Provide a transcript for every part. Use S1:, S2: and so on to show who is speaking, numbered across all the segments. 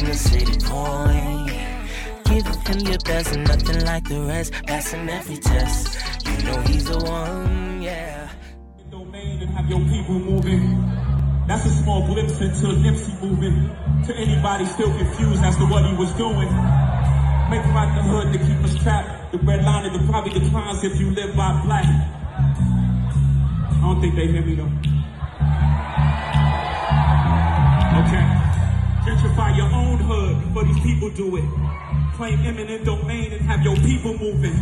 S1: The city. Giving him your best, nothing like the rest, passing every test. You know he's the one, yeah.
S2: Domain and have your people moving. That's a small glimpse into Nipsey moving. To anybody still confused as to what he was doing. Make like the hood to keep us trapped. The red line of the probably declines if you live by black. I don't think they hear me though. Okay. Gentrify your own hood before these people do it. Claim eminent domain and have your people moving.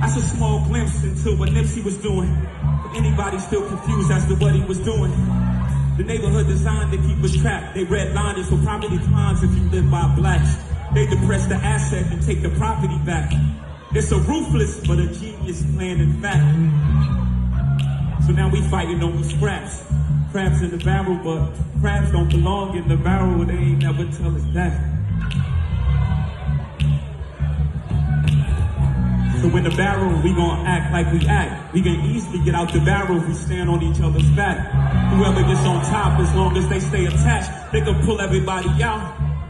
S2: That's a small glimpse into what Nipsey was doing. But anybody still confused as to what he was doing. The neighborhood designed to keep us trapped. They redlined it so property declines if you live by blacks. They depress the asset and take the property back. It's a ruthless but a genius plan in fact. So now we fighting over scraps. Crabs in the barrel, but crabs don't belong in the barrel. They ain't never tell us that. So in the barrel, we gon' act like we act. We can easily get out the barrel if we stand on each other's back. Whoever gets on top, as long as they stay attached, they can pull everybody out.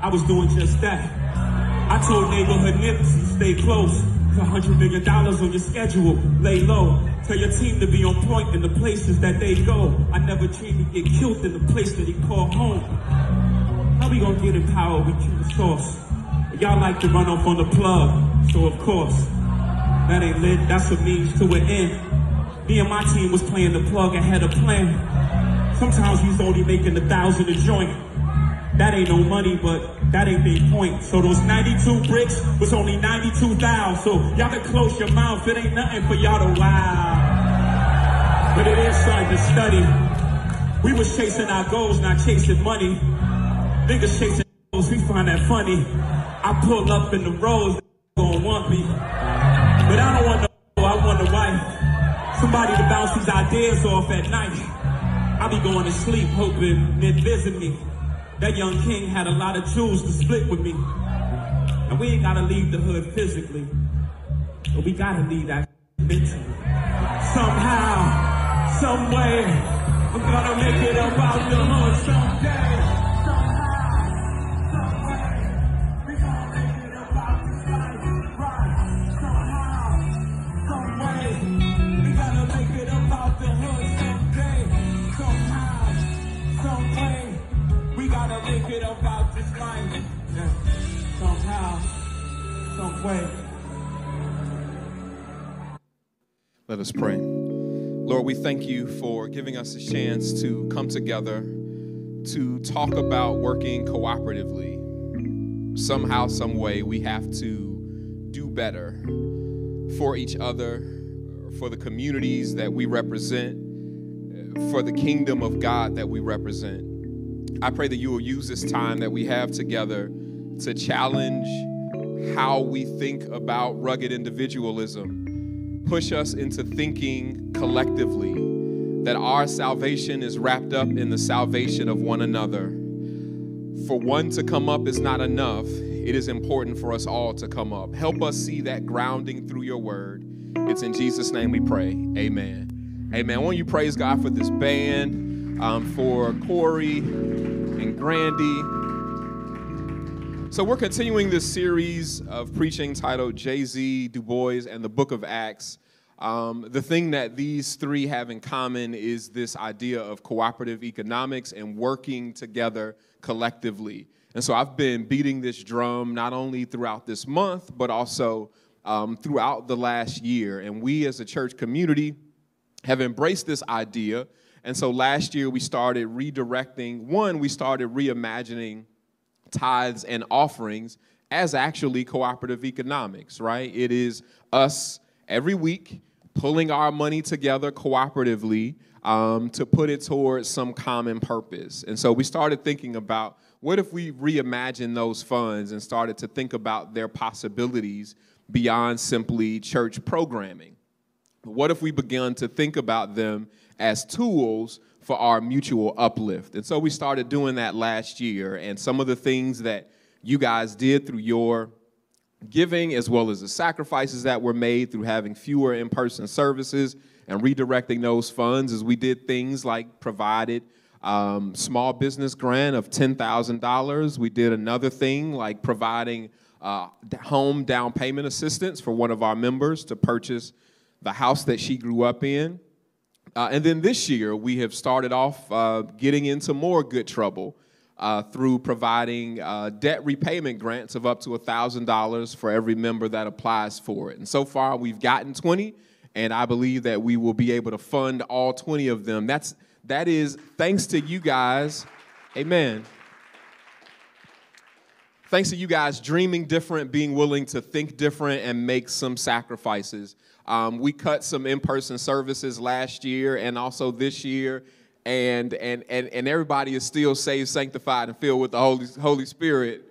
S2: I was doing just that. I told neighborhood Nipsey, stay close. A hundred million dollars on your schedule, lay low. Tell your team to be on point in the places that they go. I never dreamed to get killed in the place that he called home. How we gonna get power? We kill the source. Y'all like to run off on the plug, so of course. That ain't lit, that's a means to an end. Me and my team was playing the plug and had a plan. Sometimes we was only making a thousand a joint. That ain't no money, but that ain't the point. So those 92 bricks was only 92,000. So y'all can close your mouth. It ain't nothing for y'all to wow. But it is something to study. We was chasing our goals, not chasing money. Niggas chasing goals, we find that funny. I pull up in the road, gon' want me. But I don't want no, I want a wife. Somebody to bounce these ideas off at night. I be going to sleep hoping they'd visit me. That young king had a lot of jewels to split with me. And we ain't gotta leave the hood physically, but we gotta leave that mentally. Somehow, some way, I'm gonna make it out the hood someday. Way.
S3: Let us pray. Lord, we thank you for giving us a chance to come together to talk about working cooperatively. Somehow, some way, we have to do better for each other, for the communities that we represent, for the kingdom of God that we represent. I pray that you will use this time that we have together to challenge how we think about rugged individualism, push us into thinking collectively that our salvation is wrapped up in the salvation of one another. For one to come up is not enough, it is important for us all to come up. Help us see that grounding through your word. It's in Jesus' name we pray. Amen. Amen. Won't you praise God for this band, um, for Corey and Grandy. So, we're continuing this series of preaching titled Jay Z, Du Bois, and the Book of Acts. Um, the thing that these three have in common is this idea of cooperative economics and working together collectively. And so, I've been beating this drum not only throughout this month, but also um, throughout the last year. And we as a church community have embraced this idea. And so last year we started redirecting, one, we started reimagining tithes and offerings as actually cooperative economics, right? It is us every week pulling our money together cooperatively um, to put it towards some common purpose. And so we started thinking about what if we reimagine those funds and started to think about their possibilities beyond simply church programming? What if we began to think about them as tools for our mutual uplift? And so we started doing that last year. And some of the things that you guys did through your giving, as well as the sacrifices that were made through having fewer in person services and redirecting those funds, as we did things like provided um, small business grant of $10,000. We did another thing like providing uh, home down payment assistance for one of our members to purchase the house that she grew up in. Uh, and then this year, we have started off uh, getting into more good trouble uh, through providing uh, debt repayment grants of up to $1,000 for every member that applies for it. And so far, we've gotten 20, and I believe that we will be able to fund all 20 of them. That's, that is thanks to you guys. Amen. Thanks to you guys dreaming different, being willing to think different, and make some sacrifices. Um, we cut some in-person services last year and also this year, and and and and everybody is still saved, sanctified, and filled with the Holy Holy Spirit.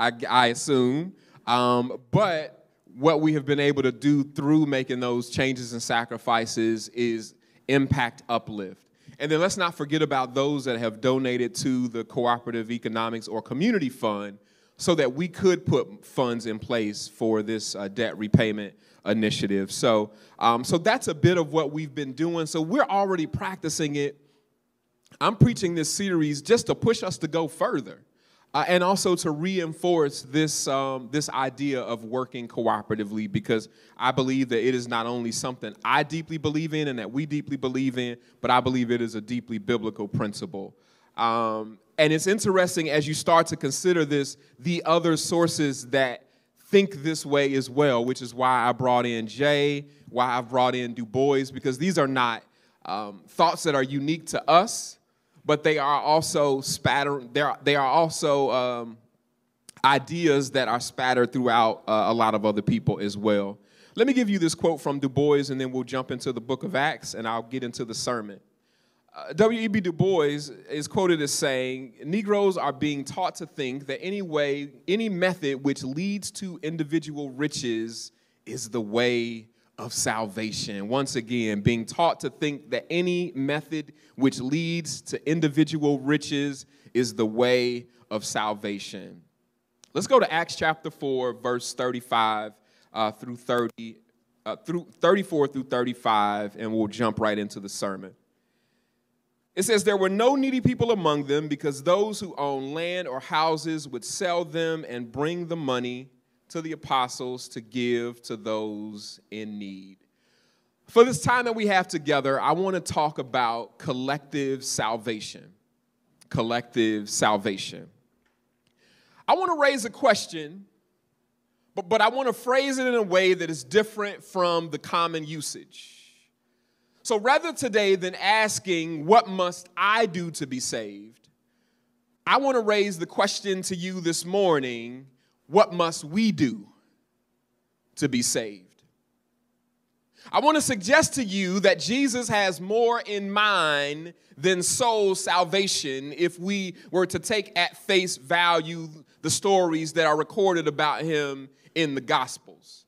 S3: I, I assume, um, but what we have been able to do through making those changes and sacrifices is impact uplift. And then let's not forget about those that have donated to the Cooperative Economics or Community Fund so that we could put funds in place for this uh, debt repayment initiative. So, um, so that's a bit of what we've been doing. So we're already practicing it. I'm preaching this series just to push us to go further. Uh, and also to reinforce this, um, this idea of working cooperatively because I believe that it is not only something I deeply believe in and that we deeply believe in, but I believe it is a deeply biblical principle. Um, and it's interesting as you start to consider this, the other sources that think this way as well, which is why I brought in Jay, why I've brought in Du Bois, because these are not um, thoughts that are unique to us, but they are also spattered, they are also um, ideas that are spattered throughout uh, a lot of other people as well. Let me give you this quote from Du Bois, and then we'll jump into the book of Acts, and I'll get into the sermon. Uh, W.E.B. Du Bois is quoted as saying, Negroes are being taught to think that any way, any method which leads to individual riches is the way of salvation. Once again, being taught to think that any method which leads to individual riches is the way of salvation. Let's go to Acts chapter 4, verse 35 uh, through 30, uh, through 34 through 35, and we'll jump right into the sermon. It says, There were no needy people among them because those who owned land or houses would sell them and bring the money to the apostles to give to those in need. For this time that we have together, I want to talk about collective salvation. Collective salvation. I want to raise a question, but, but I want to phrase it in a way that is different from the common usage. So rather today than asking, What must I do to be saved? I want to raise the question to you this morning What must we do to be saved? I want to suggest to you that Jesus has more in mind than soul salvation if we were to take at face value the stories that are recorded about him in the Gospels.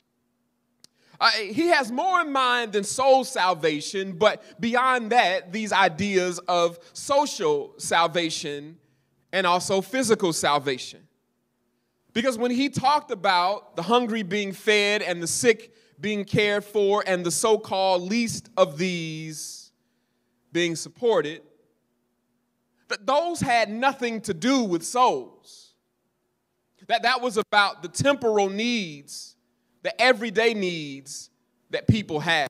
S3: Uh, he has more in mind than soul salvation, but beyond that, these ideas of social salvation and also physical salvation. Because when he talked about the hungry being fed and the sick being cared for and the so called least of these being supported, that those had nothing to do with souls. That that was about the temporal needs the everyday needs that people have.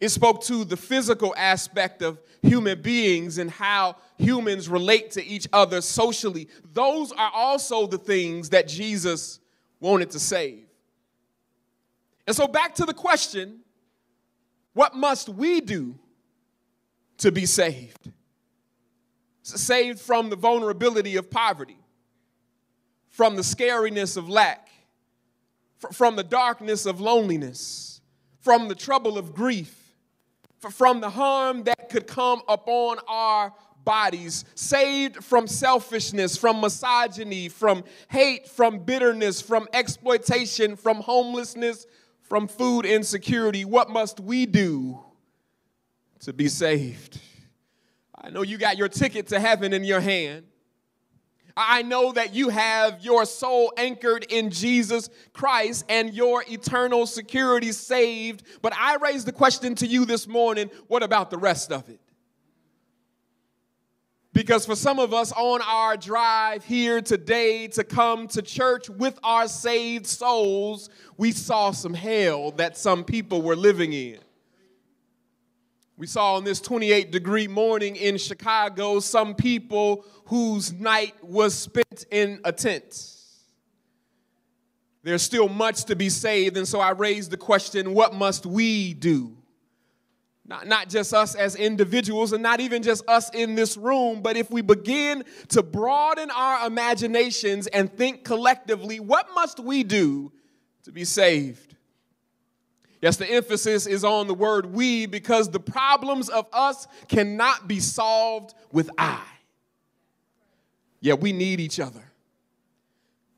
S3: It spoke to the physical aspect of human beings and how humans relate to each other socially. Those are also the things that Jesus wanted to save. And so, back to the question what must we do to be saved? Saved from the vulnerability of poverty, from the scariness of lack, from the darkness of loneliness, from the trouble of grief, from the harm that could come upon our bodies, saved from selfishness, from misogyny, from hate, from bitterness, from exploitation, from homelessness, from food insecurity. What must we do to be saved? I know you got your ticket to heaven in your hand. I know that you have your soul anchored in Jesus Christ and your eternal security saved. But I raise the question to you this morning what about the rest of it? Because for some of us on our drive here today to come to church with our saved souls, we saw some hell that some people were living in. We saw on this 28 degree morning in Chicago some people whose night was spent in a tent. There's still much to be saved, and so I raised the question what must we do? Not, not just us as individuals and not even just us in this room, but if we begin to broaden our imaginations and think collectively, what must we do to be saved? Yes, the emphasis is on the word we because the problems of us cannot be solved with I. Yeah, we need each other.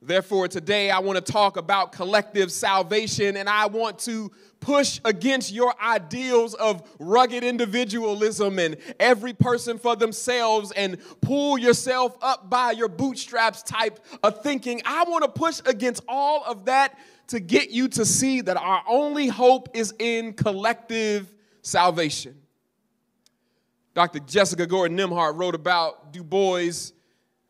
S3: Therefore, today I want to talk about collective salvation and I want to push against your ideals of rugged individualism and every person for themselves and pull yourself up by your bootstraps type of thinking. I want to push against all of that to get you to see that our only hope is in collective salvation. Dr. Jessica Gordon Nembhard wrote about Du Bois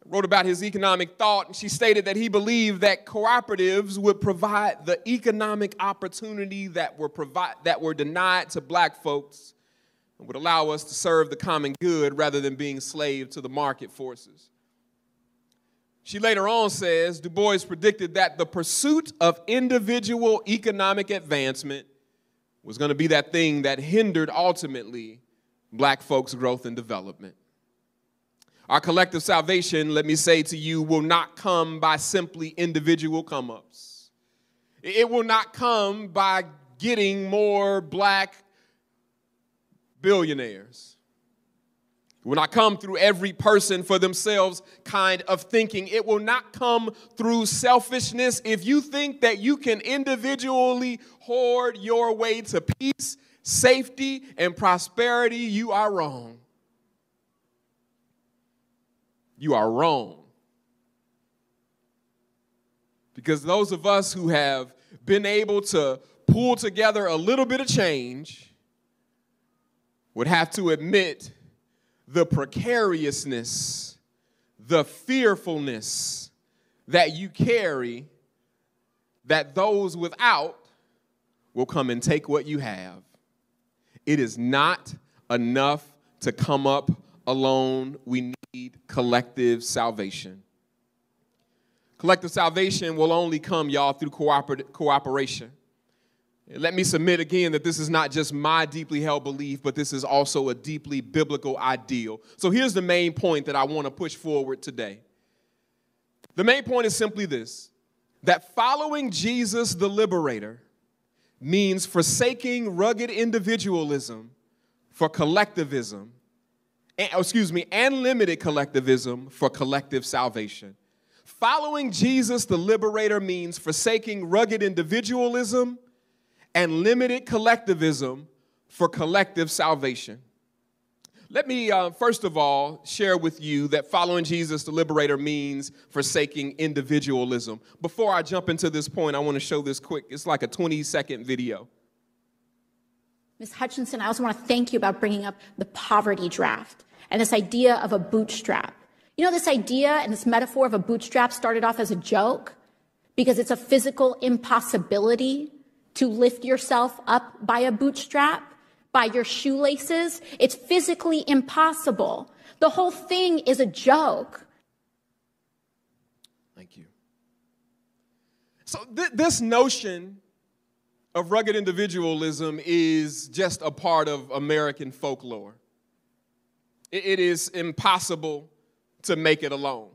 S3: wrote about his economic thought, and she stated that he believed that cooperatives would provide the economic opportunity that were, provide, that were denied to black folks and would allow us to serve the common good rather than being slave to the market forces. She later on says Du Bois predicted that the pursuit of individual economic advancement was going to be that thing that hindered ultimately black folks' growth and development. Our collective salvation, let me say to you, will not come by simply individual come ups. It will not come by getting more black billionaires. Will not come through every person for themselves kind of thinking. It will not come through selfishness. If you think that you can individually hoard your way to peace, safety, and prosperity, you are wrong you are wrong. Because those of us who have been able to pull together a little bit of change would have to admit the precariousness, the fearfulness that you carry, that those without will come and take what you have. It is not enough to come up alone. We need collective salvation. Collective salvation will only come, y'all, through cooperation. Let me submit again that this is not just my deeply held belief, but this is also a deeply biblical ideal. So here's the main point that I want to push forward today. The main point is simply this that following Jesus the liberator means forsaking rugged individualism for collectivism Oh, excuse me, and limited collectivism for collective salvation. Following Jesus, the liberator, means forsaking rugged individualism and limited collectivism for collective salvation. Let me, uh, first of all, share with you that following Jesus, the liberator, means forsaking individualism. Before I jump into this point, I want to show this quick. It's like a 20 second video.
S4: Ms. Hutchinson, I also want to thank you about bringing up the poverty draft and this idea of a bootstrap. You know, this idea and this metaphor of a bootstrap started off as a joke because it's a physical impossibility to lift yourself up by a bootstrap, by your shoelaces. It's physically impossible. The whole thing is a joke.
S3: Thank you. So, th- this notion of rugged individualism is just a part of American folklore it is impossible to make it alone.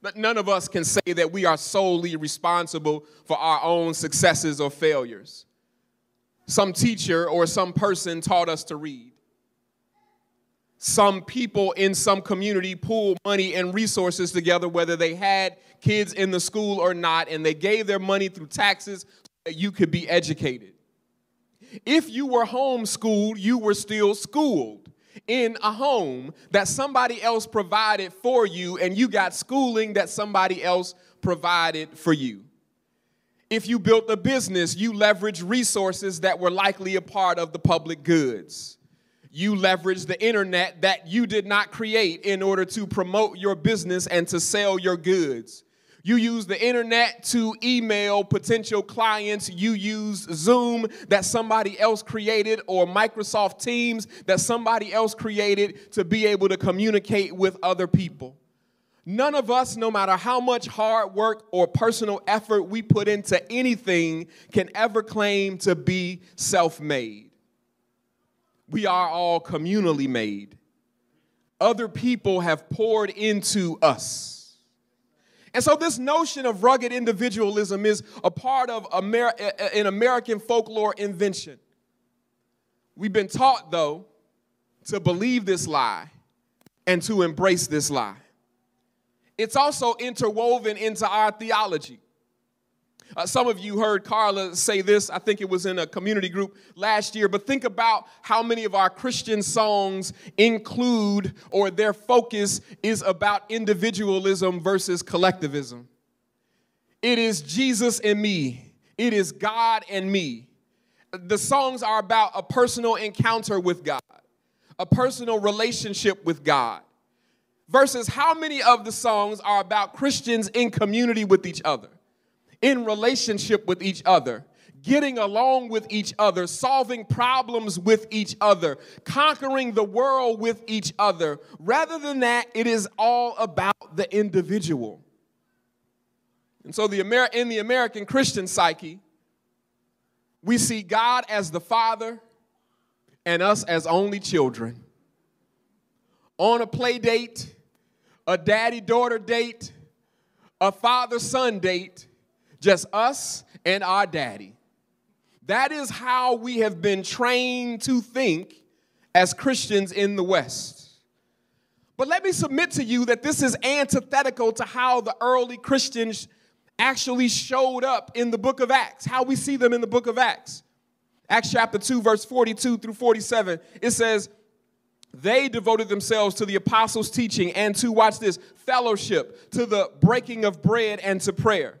S3: But none of us can say that we are solely responsible for our own successes or failures. Some teacher or some person taught us to read. some people in some community pooled money and resources together, whether they had kids in the school or not, and they gave their money through taxes so that you could be educated. If you were homeschooled, you were still schooled in a home that somebody else provided for you, and you got schooling that somebody else provided for you. If you built a business, you leveraged resources that were likely a part of the public goods. You leveraged the internet that you did not create in order to promote your business and to sell your goods. You use the internet to email potential clients. You use Zoom that somebody else created or Microsoft Teams that somebody else created to be able to communicate with other people. None of us, no matter how much hard work or personal effort we put into anything, can ever claim to be self made. We are all communally made. Other people have poured into us. And so, this notion of rugged individualism is a part of Amer- an American folklore invention. We've been taught, though, to believe this lie and to embrace this lie. It's also interwoven into our theology. Uh, some of you heard Carla say this, I think it was in a community group last year, but think about how many of our Christian songs include or their focus is about individualism versus collectivism. It is Jesus and me, it is God and me. The songs are about a personal encounter with God, a personal relationship with God. Versus how many of the songs are about Christians in community with each other? In relationship with each other, getting along with each other, solving problems with each other, conquering the world with each other. Rather than that, it is all about the individual. And so, the Amer- in the American Christian psyche, we see God as the Father and us as only children. On a play date, a daddy daughter date, a father son date, just us and our daddy. That is how we have been trained to think as Christians in the West. But let me submit to you that this is antithetical to how the early Christians actually showed up in the book of Acts, how we see them in the book of Acts. Acts chapter 2, verse 42 through 47, it says, They devoted themselves to the apostles' teaching and to, watch this, fellowship, to the breaking of bread and to prayer.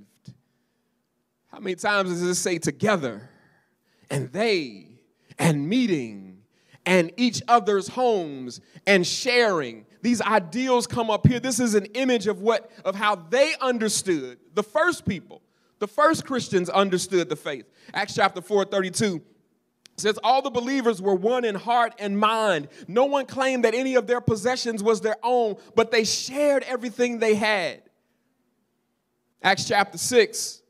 S3: How many times does it say together and they and meeting and each other's homes and sharing? These ideals come up here. This is an image of what of how they understood the first people. The first Christians understood the faith. Acts chapter 4, 32 says all the believers were one in heart and mind. No one claimed that any of their possessions was their own, but they shared everything they had. Acts chapter 6,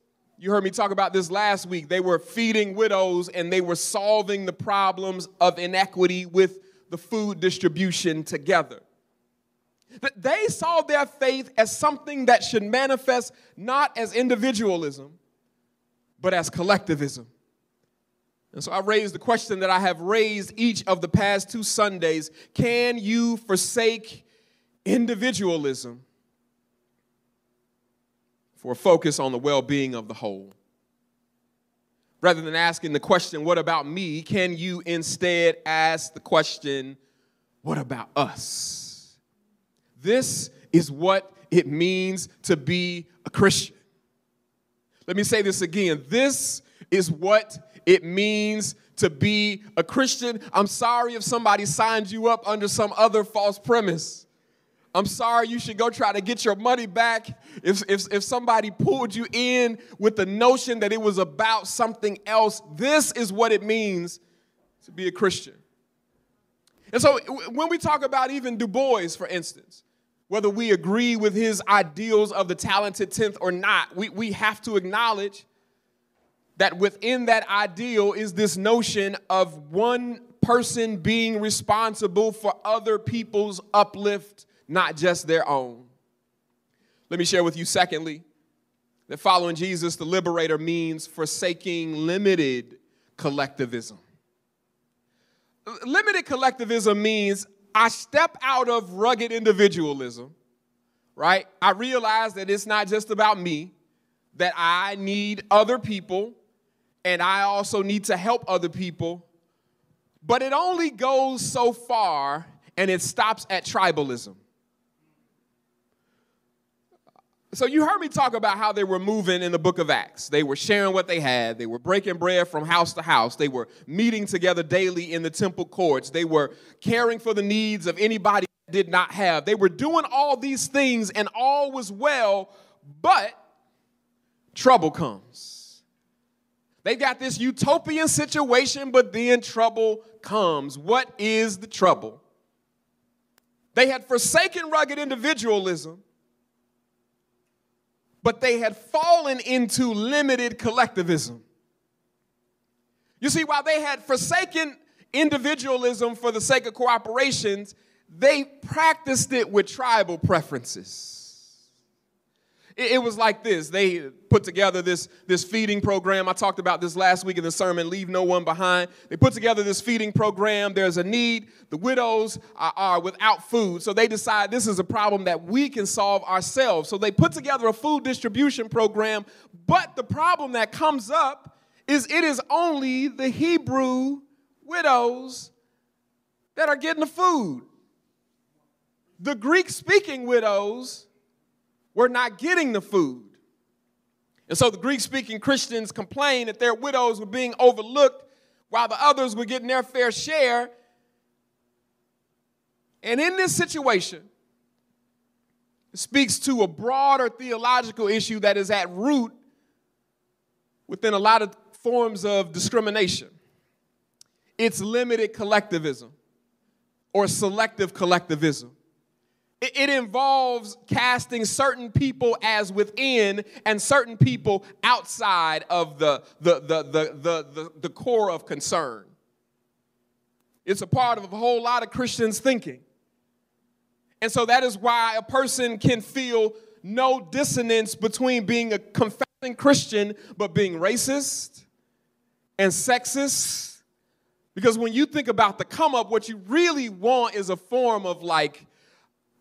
S3: you heard me talk about this last week. They were feeding widows and they were solving the problems of inequity with the food distribution together. That They saw their faith as something that should manifest not as individualism, but as collectivism. And so I raised the question that I have raised each of the past two Sundays Can you forsake individualism for a focus on the well being of the whole. Rather than asking the question, What about me? can you instead ask the question, What about us? This is what it means to be a Christian. Let me say this again. This is what it means to be a Christian. I'm sorry if somebody signed you up under some other false premise. I'm sorry, you should go try to get your money back. If, if, if somebody pulled you in with the notion that it was about something else, this is what it means to be a Christian. And so when we talk about even Du Bois, for instance, whether we agree with his ideals of the talented 10th or not, we, we have to acknowledge that within that ideal is this notion of one person being responsible for other people's uplift, not just their own. Let me share with you, secondly, that following Jesus, the liberator, means forsaking limited collectivism. Limited collectivism means I step out of rugged individualism, right? I realize that it's not just about me, that I need other people, and I also need to help other people. But it only goes so far and it stops at tribalism. So you heard me talk about how they were moving in the book of Acts. They were sharing what they had. They were breaking bread from house to house. They were meeting together daily in the temple courts. They were caring for the needs of anybody that did not have. They were doing all these things and all was well, but trouble comes. They got this utopian situation, but then trouble comes. What is the trouble? They had forsaken rugged individualism but they had fallen into limited collectivism. You see, while they had forsaken individualism for the sake of cooperations, they practiced it with tribal preferences. It, it was like this. They put together this, this feeding program. I talked about this last week in the sermon, Leave No One Behind. They put together this feeding program. There's a need. The widows are, are without food. So they decide this is a problem that we can solve ourselves. So they put together a food distribution program. But the problem that comes up is it is only the Hebrew widows that are getting the food. The Greek speaking widows were not getting the food. And so the Greek speaking Christians complained that their widows were being overlooked while the others were getting their fair share. And in this situation, it speaks to a broader theological issue that is at root within a lot of forms of discrimination. It's limited collectivism or selective collectivism. It involves casting certain people as within and certain people outside of the, the, the, the, the, the, core of concern. It's a part of a whole lot of Christians' thinking. And so that is why a person can feel no dissonance between being a confessing Christian but being racist and sexist. Because when you think about the come up, what you really want is a form of like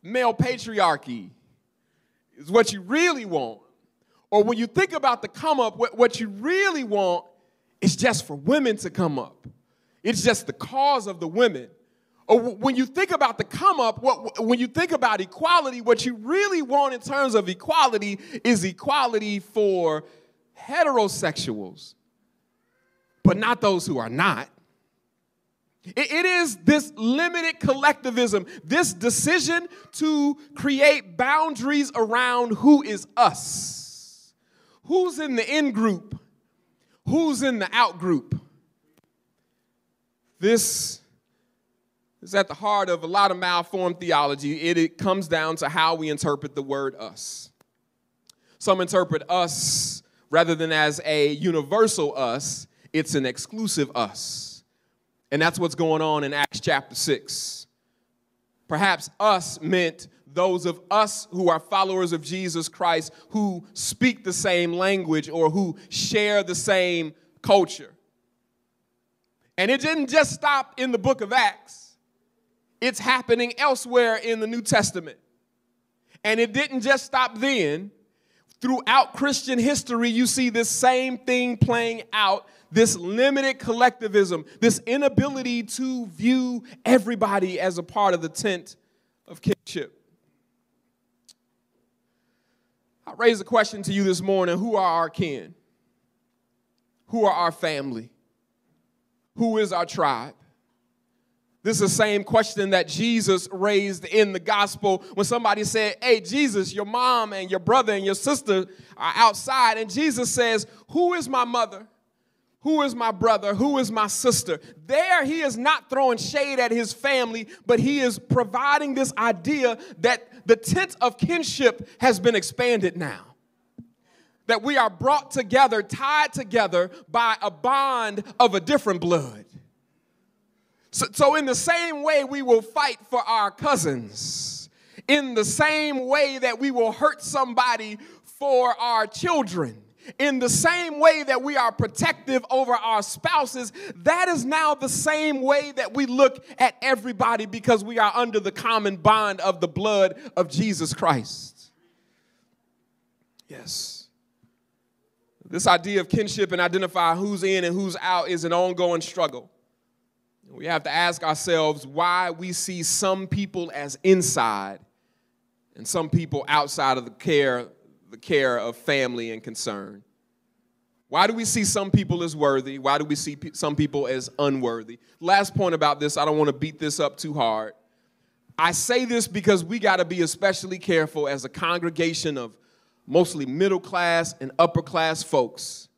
S3: male patriarchy is what you really want. Or when you think about the come up, what you really want is just for women to come up. It's just the cause of the women. Or when you think about the come up, what, when you think about equality, what you really want in terms of equality is equality for heterosexuals, but not those who are not. It is this limited collectivism, this decision to create boundaries around who is us. Who's in the in group? Who's in the out group? This is at the heart of a lot of malformed theology. It, it comes down to how we interpret the word us. Some interpret us rather than as a universal us, it's an exclusive us. And that's what's going on in Acts chapter 6. Perhaps us meant those of us who are followers of Jesus Christ who speak the same language or who share the same culture. And it didn't just stop in the book of Acts, it's happening elsewhere in the New Testament. And it didn't just stop then. Throughout Christian history, you see this same thing playing out this limited collectivism, this inability to view everybody as a part of the tent of kinship. I raise a question to you this morning who are our kin? Who are our family? Who is our tribe? This is the same question that Jesus raised in the gospel when somebody said, Hey, Jesus, your mom and your brother and your sister are outside. And Jesus says, Who is my mother? Who is my brother, who is my sister. There, he is not throwing shade at his family, but he is providing this idea that the tent of kinship has been expanded now. That we are brought together, tied together by a bond of a different blood. So, so, in the same way, we will fight for our cousins, in the same way that we will hurt somebody for our children in the same way that we are protective over our spouses, that is now the same way that we look at everybody because we are under the common bond of the blood of Jesus Christ. Yes. This idea of kinship and identify who's in and who's out is an ongoing struggle. We have to ask ourselves why we see some people as inside and some people outside of the care the care of family and concern. Why do we see some people as worthy? Why do we see some people as unworthy? Last point about this, I don't want to beat this up too hard. I say this because we got to be especially careful as a congregation of mostly middle class and upper class folks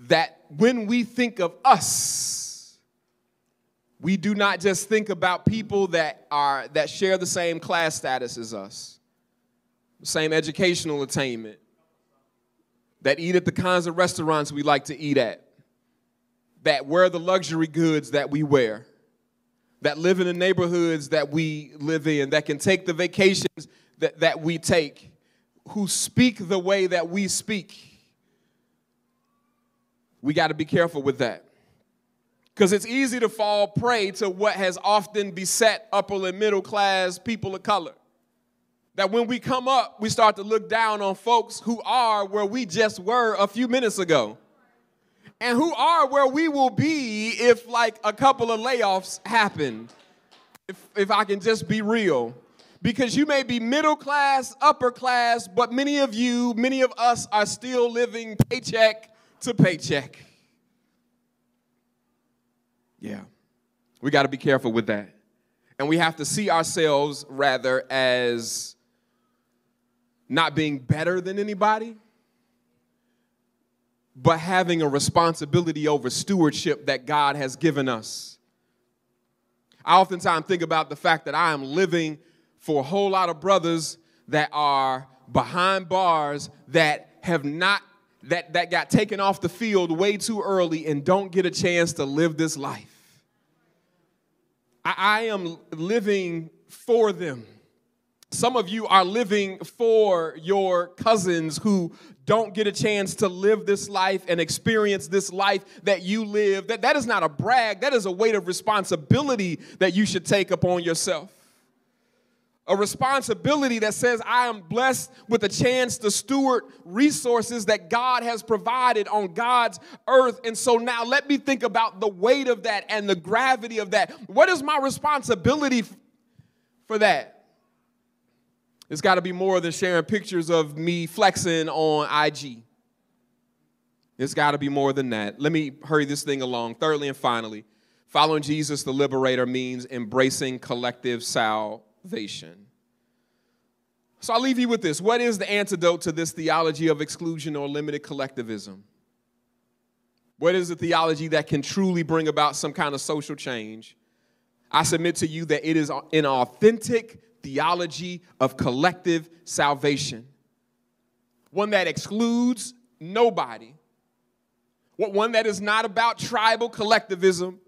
S3: that when we think of us, we do not just think about people that are that share the same class status as us, same educational attainment, that eat at the kinds of restaurants we like to eat at, that wear the luxury goods that we wear, that live in the neighborhoods that we live in, that can take the vacations that, that we take, who speak the way that we speak. We got to be careful with that. Because it's easy to fall prey to what has often beset upper and middle class people of color that when we come up, we start to look down on folks who are where we just were a few minutes ago. And who are where we will be if, like, a couple of layoffs happen. If, if I can just be real. Because you may be middle class, upper class, but many of you, many of us are still living paycheck to paycheck. Yeah. We got to be careful with that. And we have to see ourselves rather as not being better than anybody, but having a responsibility over stewardship that God has given us. I oftentimes think about the fact that I am living for a whole lot of brothers that are behind bars that have not that, that got taken off the field way too early and don't get a chance to live this life. I, I am living for them. Some of you are living for your cousins who don't get a chance to live this life and experience this life that you live. That, that is not a brag, that is a weight of responsibility that you should take upon yourself. A responsibility that says, I am blessed with a chance to steward resources that God has provided on God's earth. And so now let me think about the weight of that and the gravity of that. What is my responsibility for that? It's got to be more than sharing pictures of me flexing on IG. It's got to be more than that. Let me hurry this thing along. Thirdly and finally, following Jesus the liberator means embracing collective salvation. So I'll leave you with this. What is the antidote to this theology of exclusion or limited collectivism? What is the theology that can truly bring about some kind of social change? I submit to you that it is an authentic theology of collective salvation, one that excludes nobody, one that is not about tribal collectivism,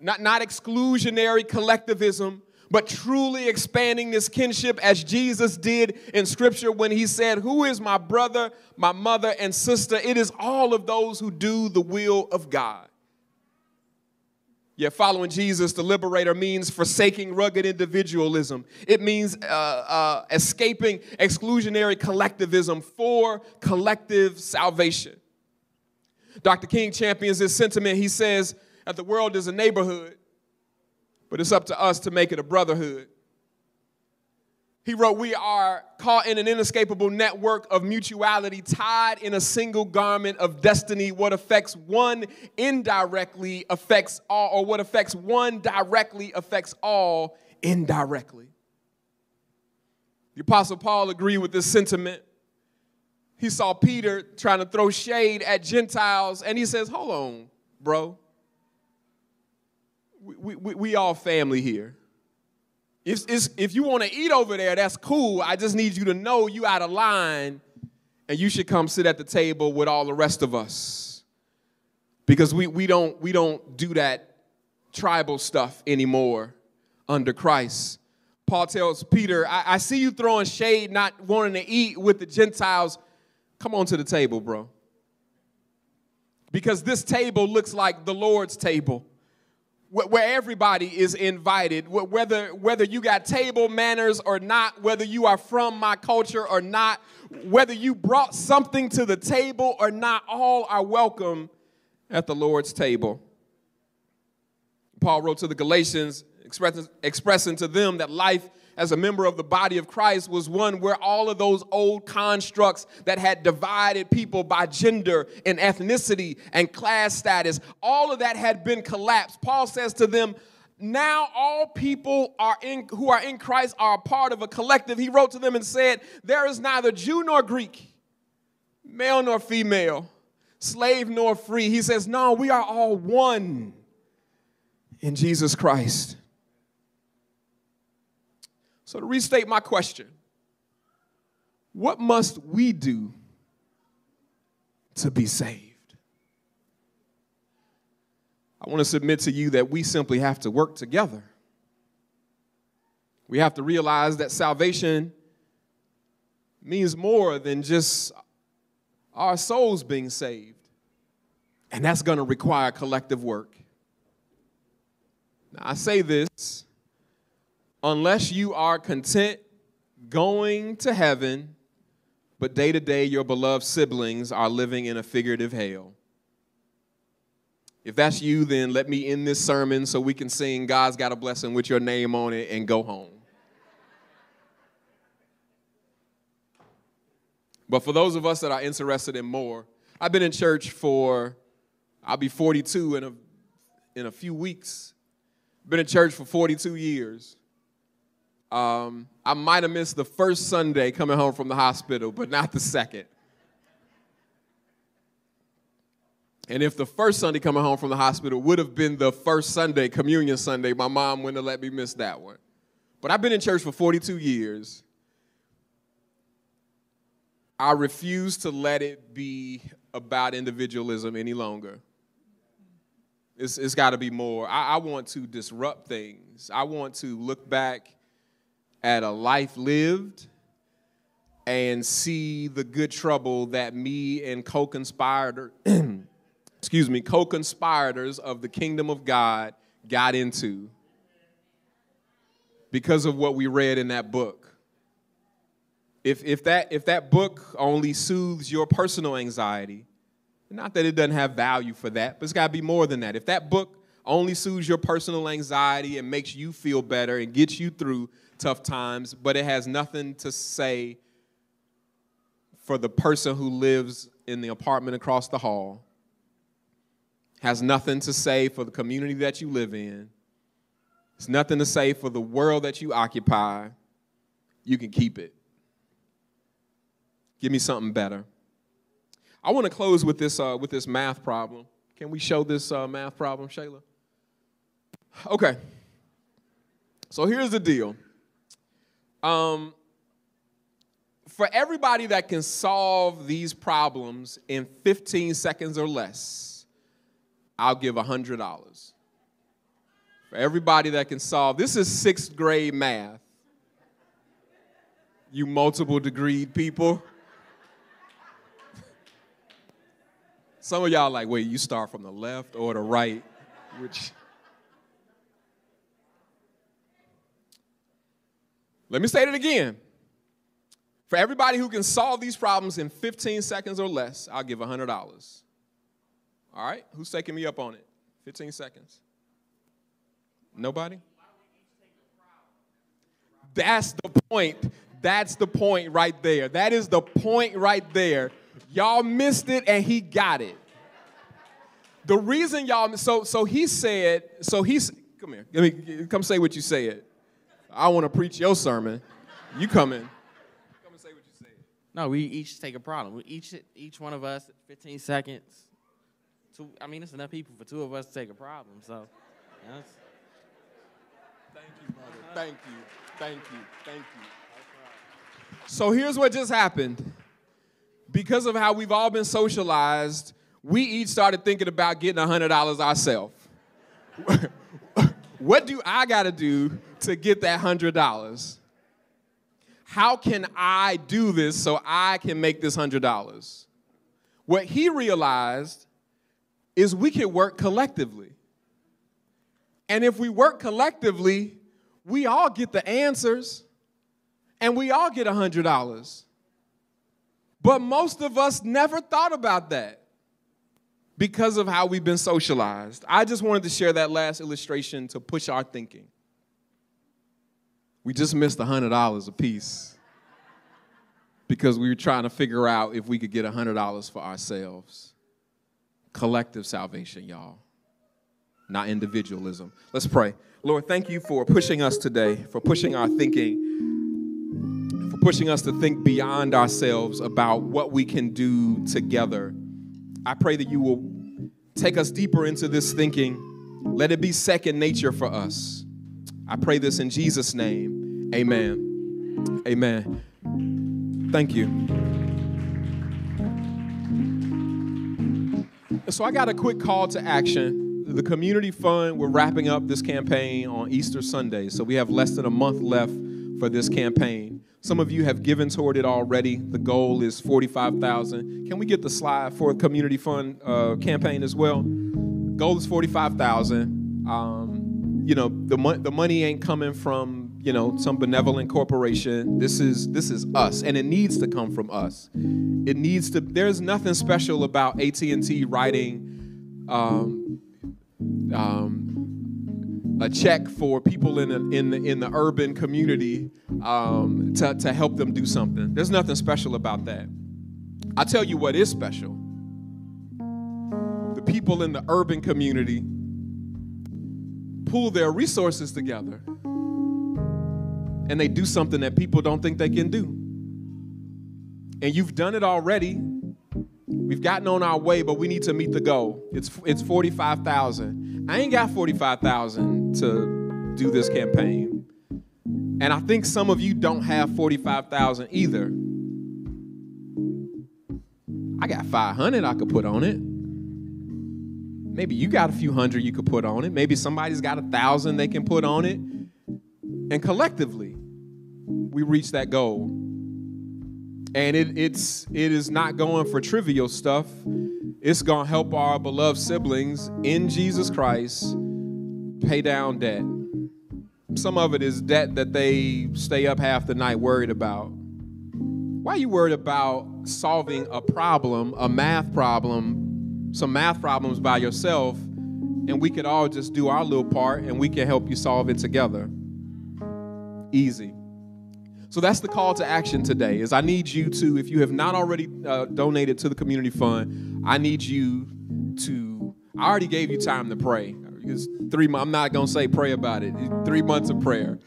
S3: not, not exclusionary collectivism, but truly expanding this kinship as Jesus did in Scripture when he said, Who is my brother, my mother, and sister? It is all of those who do the will of God. Yet following Jesus, the liberator, means forsaking rugged individualism. It means uh, uh, escaping exclusionary collectivism for collective salvation. Dr. King champions this sentiment. He says that the world is a neighborhood, but it's up to us to make it a brotherhood. He wrote, We are caught in an inescapable network of mutuality, tied in a single garment of destiny. What affects one indirectly affects all, or what affects one directly affects all indirectly. The Apostle Paul agreed with this sentiment. he saw Peter trying to throw shade at Gentiles, and he says, Hold on, bro. We, we, we all family here. If, if you want to eat over there, that's cool. I just need you to know you out of line and you should come sit at the table with all the rest of us. Because we, we, don't, we don't do that tribal stuff anymore under Christ. Paul tells Peter, I, I see you throwing shade, not wanting to eat with the Gentiles. Come on to the table, bro. Because this table looks like the Lord's table where everybody is invited, whether, whether you got table manners or not, whether you are from my culture or not, whether you brought something to the table or not, all are welcome at the Lord's table. Paul wrote to the Galatians, expressing, expressing to them that life as a member of the body of Christ was one where all of those old constructs that had divided people by gender and ethnicity and class status, all of that had been collapsed. Paul says to them, now all people are in, who are in Christ are a part of a collective. He wrote to them and said, There is neither Jew nor Greek, male nor female, slave nor free. He says, No, we are all one in Jesus Christ. So, to restate my question, what must we do to be saved? I want to submit to you that we simply have to work together. We have to realize that salvation means more than just our souls being saved. And that's going to require collective work. Now, I say this unless you are content going to heaven, but day to day your beloved siblings are living in a figurative hell. If that's you, then let me end this sermon so we can sing God's Got a Blessing with your name on it and go home. But for those of us that are interested in more, I've been in church for, I'll be 42 in a, in a few weeks. Been in church for 42 years. Um, I might have missed the first Sunday coming home from the hospital, but not the second. And if the first Sunday coming home from the hospital would have been the first Sunday, Communion Sunday, my mom wouldn't have let me miss that one. But I've been in church for 42 years. I refuse to let it be about individualism any longer. It's, it's got to be more. I, I want to disrupt things. I want to look back at a life lived and see the good trouble that me and co-conspirator excuse me co-conspirators of the kingdom of god got into because of what we read in that book. If, if, that, if that book only soothes your personal anxiety not that it doesn't have value for that but it's got to be more than that. If that book only soothes your personal anxiety and makes you feel better and gets you through tough times, but it has nothing to say for the person who lives in the apartment across the hall, has nothing to say for the community that you live in, it's nothing to say for the world that you occupy. You can keep it. Give me something better. I want to close with this, uh, with this math problem. Can we show this uh, math problem, Shayla? Okay. So here's the deal. Um, for everybody that can solve these problems in 15 seconds or less, I'll give $100. For everybody that can solve, this is sixth grade math. You multiple degree people. Some of y'all like, wait, you start from the left or the right? Which Let me say it again. For everybody who can solve these problems in 15 seconds or less, I'll give $100. All right? Who's taking me up on it? 15 seconds. Nobody? That's the point. That's the point right there. That is the point right there. Y'all missed it and he got it. The reason y'all so so he said so he's come here. Let me come say what you said. I want to preach your sermon. You come in. Come and say what you said.
S5: No, we each take a problem. We each each one of us, 15 seconds. Two, I mean, it's enough people for two of us to take a problem. So, yes.
S3: Thank you, brother. Thank you. Thank you. Thank you. So here's what just happened. Because of how we've all been socialized, we each started thinking about getting $100 ourselves. what do I got to do to get that $100? How can I do this so I can make this $100? What he realized is we can work collectively. And if we work collectively, we all get the answers and we all get $100. But most of us never thought about that because of how we've been socialized. I just wanted to share that last illustration to push our thinking. We just missed $100 a piece because we were trying to figure out if we could get $100 for ourselves. Collective salvation, y'all, not individualism. Let's pray. Lord, thank you for pushing us today, for pushing our thinking, for pushing us to think beyond ourselves about what we can do together. I pray that you will take us deeper into this thinking. Let it be second nature for us. I pray this in Jesus' name. Amen. Amen. Thank you. So, I got a quick call to action. The Community Fund, we're wrapping up this campaign on Easter Sunday. So, we have less than a month left for this campaign. Some of you have given toward it already. The goal is 45,000. Can we get the slide for Community Fund uh, campaign as well? Goal is 45,000. Um, you know, the, mo- the money ain't coming from you know some benevolent corporation this is this is us and it needs to come from us it needs to there's nothing special about at&t writing um, um, a check for people in the, in the, in the urban community um, to, to help them do something there's nothing special about that i tell you what is special the people in the urban community pull their resources together and they do something that people don't think they can do. And you've done it already. We've gotten on our way, but we need to meet the goal. It's it's 45,000. I ain't got 45,000 to do this campaign. And I think some of you don't have 45,000 either. I got 500 I could put on it. Maybe you got a few hundred you could put on it. Maybe somebody's got a thousand they can put on it. And collectively, we reach that goal. And it, it's it is not going for trivial stuff. It's gonna help our beloved siblings in Jesus Christ pay down debt. Some of it is debt that they stay up half the night worried about. Why are you worried about solving a problem, a math problem, some math problems by yourself, and we could all just do our little part and we can help you solve it together? easy. So that's the call to action today. Is I need you to, if you have not already uh, donated to the community fund, I need you to. I already gave you time to pray. It's three. I'm not gonna say pray about it. Three months of prayer.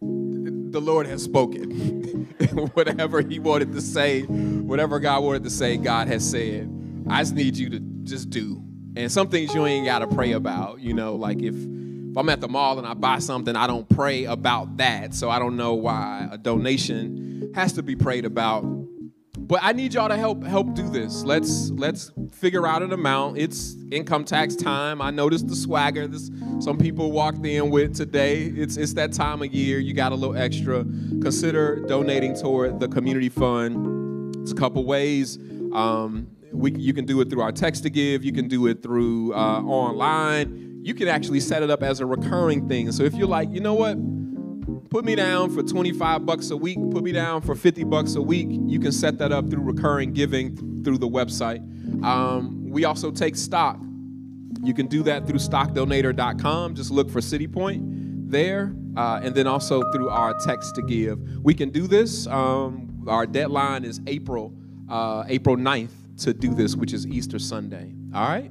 S3: The Lord has spoken. whatever He wanted to say, whatever God wanted to say, God has said. I just need you to just do. And some things you ain't gotta pray about. You know, like if if I'm at the mall and I buy something, I don't pray about that. So I don't know why a donation has to be prayed about. But I need y'all to help help do this. Let's let's figure out an amount. It's income tax time. I noticed the swagger this some people walked in with today. It's it's that time of year. You got a little extra. Consider donating toward the community fund. It's a couple ways. Um, we, you can do it through our text to give. You can do it through uh, online you can actually set it up as a recurring thing. So if you're like, you know what, put me down for 25 bucks a week, put me down for 50 bucks a week, you can set that up through recurring giving through the website. Um, we also take stock. You can do that through stockdonator.com. Just look for CityPoint there, uh, and then also through our text to give. We can do this. Um, our deadline is April uh, April 9th to do this, which is Easter Sunday. All right?